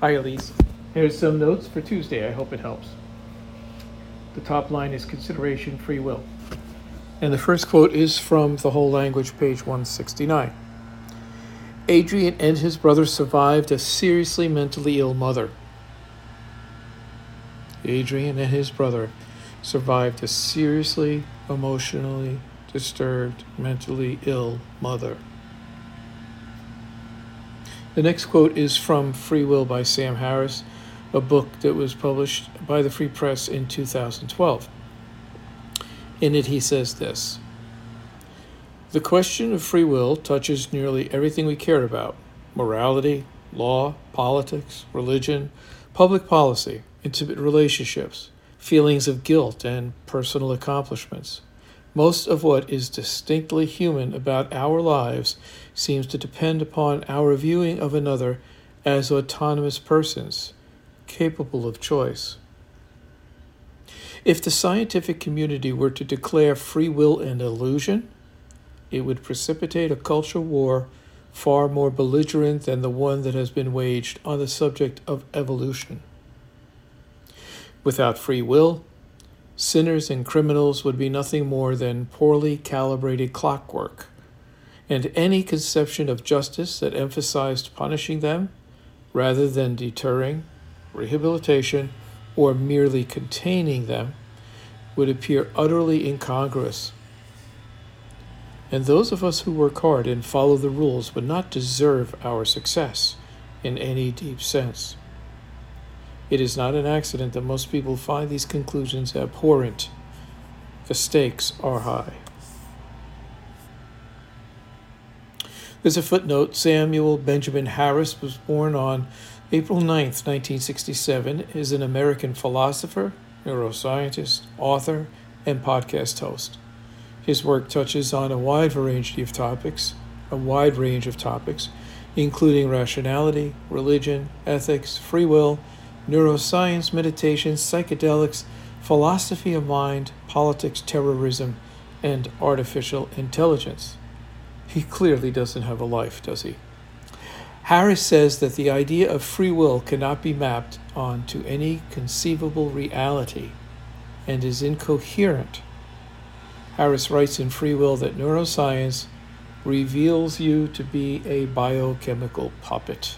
Hi, Elise. Here's some notes for Tuesday. I hope it helps. The top line is consideration free will. And the first quote is from The Whole Language, page 169. Adrian and his brother survived a seriously mentally ill mother. Adrian and his brother survived a seriously emotionally disturbed, mentally ill mother. The next quote is from Free Will by Sam Harris, a book that was published by the Free Press in 2012. In it, he says this The question of free will touches nearly everything we care about morality, law, politics, religion, public policy, intimate relationships, feelings of guilt, and personal accomplishments. Most of what is distinctly human about our lives seems to depend upon our viewing of another as autonomous persons, capable of choice. If the scientific community were to declare free will an illusion, it would precipitate a culture war far more belligerent than the one that has been waged on the subject of evolution. Without free will, sinners and criminals would be nothing more than poorly calibrated clockwork, and any conception of justice that emphasized punishing them rather than deterring, rehabilitation, or merely containing them would appear utterly incongruous. And those of us who work hard and follow the rules would not deserve our success in any deep sense. It is not an accident that most people find these conclusions abhorrent. The stakes are high. There's a footnote. Samuel Benjamin Harris was born on April 9, 1967, is an American philosopher, neuroscientist, author, and podcast host. His work touches on a wide variety of topics, a wide range of topics, including rationality, religion, ethics, free will, neuroscience, meditation, psychedelics, philosophy of mind, politics, terrorism, and artificial intelligence. He clearly doesn't have a life, does he? Harris says that the idea of free will cannot be mapped onto any conceivable reality and is incoherent. Harris writes in Free Will that neuroscience reveals you to be a biochemical puppet.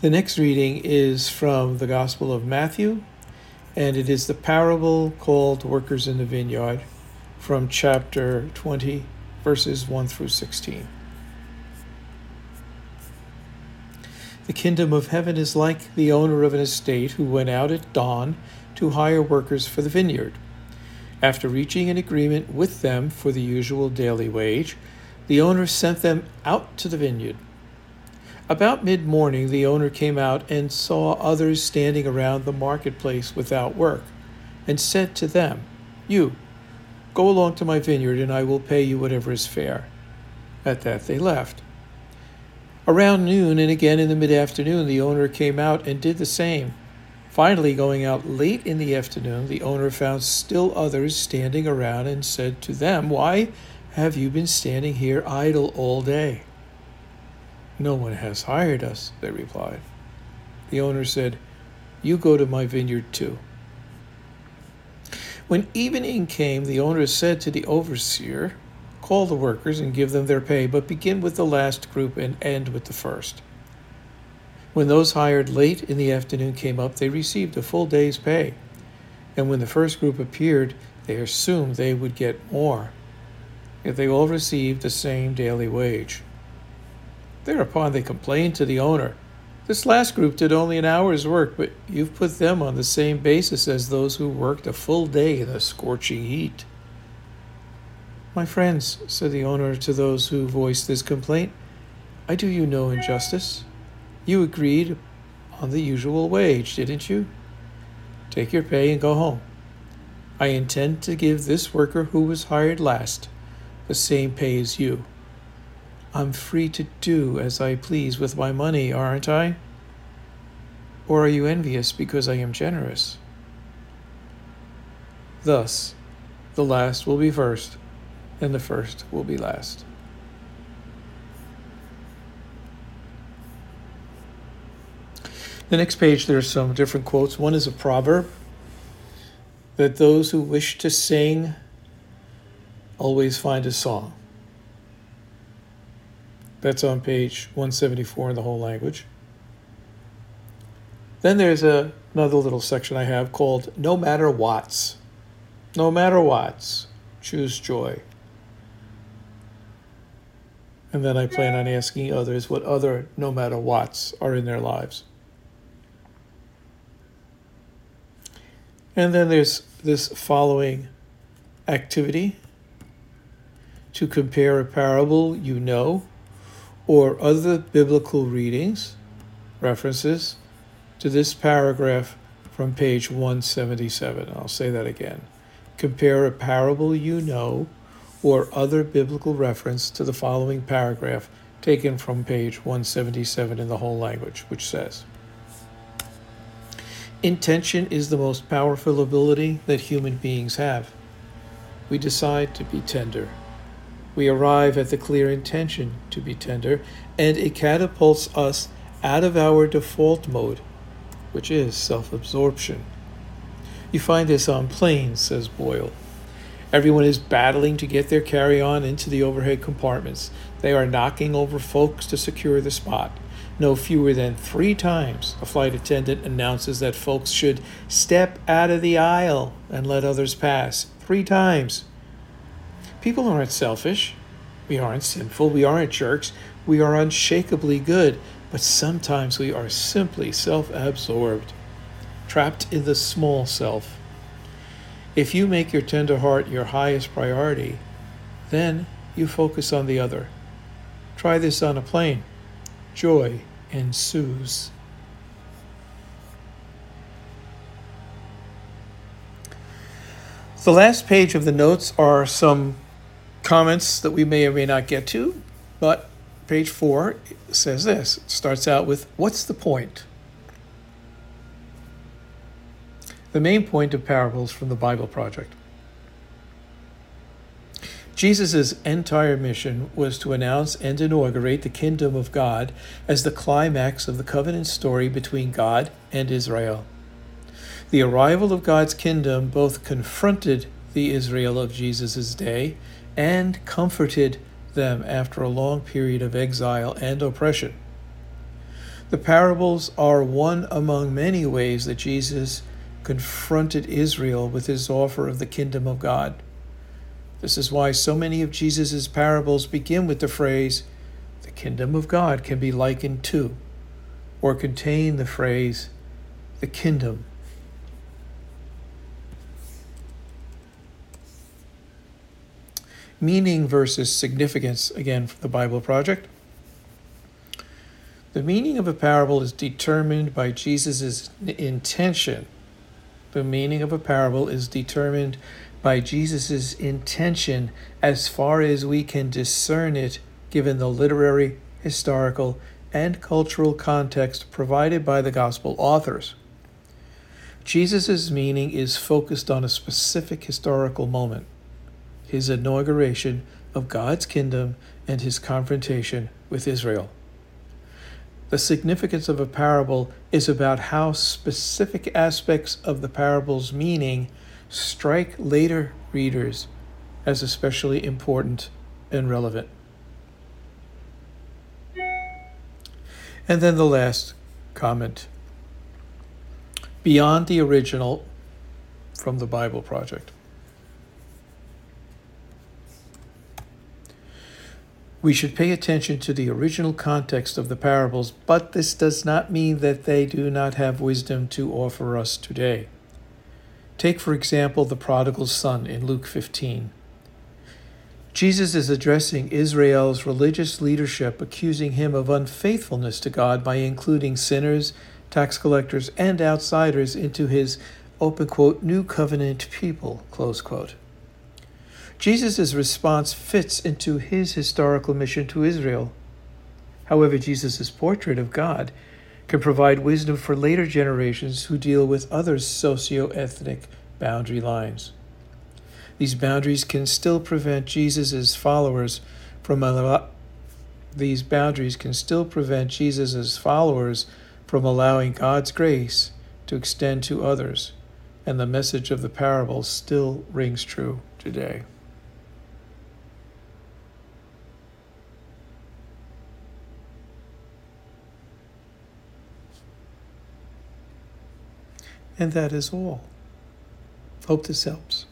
The next reading is from the Gospel of Matthew, and it is the parable called Workers in the Vineyard from chapter 20, verses 1 through 16. The kingdom of heaven is like the owner of an estate who went out at dawn to hire workers for the vineyard. After reaching an agreement with them for the usual daily wage, the owner sent them out to the vineyard. About mid morning, the owner came out and saw others standing around the marketplace without work, and said to them, You, go along to my vineyard, and I will pay you whatever is fair. At that, they left. Around noon and again in the mid afternoon, the owner came out and did the same. Finally, going out late in the afternoon, the owner found still others standing around and said to them, Why have you been standing here idle all day? No one has hired us, they replied. The owner said, You go to my vineyard too. When evening came, the owner said to the overseer, Call the workers and give them their pay, but begin with the last group and end with the first. When those hired late in the afternoon came up, they received a full day's pay. And when the first group appeared, they assumed they would get more. Yet they all received the same daily wage. Thereupon they complained to the owner. This last group did only an hour's work, but you've put them on the same basis as those who worked a full day in the scorching heat. My friends, said the owner to those who voiced this complaint, I do you no injustice. You agreed on the usual wage, didn't you? Take your pay and go home. I intend to give this worker who was hired last the same pay as you. I'm free to do as I please with my money, aren't I? Or are you envious because I am generous? Thus, the last will be first, and the first will be last. The next page, There are some different quotes. One is a proverb that those who wish to sing always find a song. That's on page 174 in the whole language. Then there's a, another little section I have called No Matter What's. No matter what's, choose joy. And then I plan on asking others what other no matter what's are in their lives. And then there's this following activity to compare a parable you know or other biblical readings, references to this paragraph from page 177. I'll say that again. Compare a parable you know or other biblical reference to the following paragraph taken from page 177 in the whole language, which says Intention is the most powerful ability that human beings have. We decide to be tender. We arrive at the clear intention to be tender, and it catapults us out of our default mode, which is self absorption. You find this on planes, says Boyle. Everyone is battling to get their carry on into the overhead compartments. They are knocking over folks to secure the spot. No fewer than three times, a flight attendant announces that folks should step out of the aisle and let others pass. Three times. People aren't selfish. We aren't sinful. We aren't jerks. We are unshakably good. But sometimes we are simply self absorbed, trapped in the small self. If you make your tender heart your highest priority, then you focus on the other. Try this on a plane. Joy ensues. The last page of the notes are some comments that we may or may not get to, but page four says this. It starts out with What's the point? The main point of parables from the Bible Project. Jesus' entire mission was to announce and inaugurate the kingdom of God as the climax of the covenant story between God and Israel. The arrival of God's kingdom both confronted the Israel of Jesus' day and comforted them after a long period of exile and oppression. The parables are one among many ways that Jesus confronted Israel with his offer of the kingdom of God. This is why so many of Jesus' parables begin with the phrase, the kingdom of God can be likened to, or contain the phrase, the kingdom. Meaning versus significance, again, from the Bible Project. The meaning of a parable is determined by Jesus' intention. The meaning of a parable is determined by Jesus' intention as far as we can discern it given the literary, historical, and cultural context provided by the gospel authors. Jesus' meaning is focused on a specific historical moment his inauguration of God's kingdom and his confrontation with Israel. The significance of a parable is about how specific aspects of the parable's meaning strike later readers as especially important and relevant. And then the last comment beyond the original from the Bible Project. We should pay attention to the original context of the parables, but this does not mean that they do not have wisdom to offer us today. Take, for example, the prodigal son in Luke 15. Jesus is addressing Israel's religious leadership, accusing him of unfaithfulness to God by including sinners, tax collectors, and outsiders into his open quote, new covenant people, close quote. Jesus' response fits into his historical mission to Israel. However, Jesus' portrait of God can provide wisdom for later generations who deal with other socio-ethnic boundary lines. These boundaries can still prevent Jesus' followers from these boundaries can still prevent Jesus' followers from allowing God's grace to extend to others, and the message of the parable still rings true today. And that is all. Hope this helps.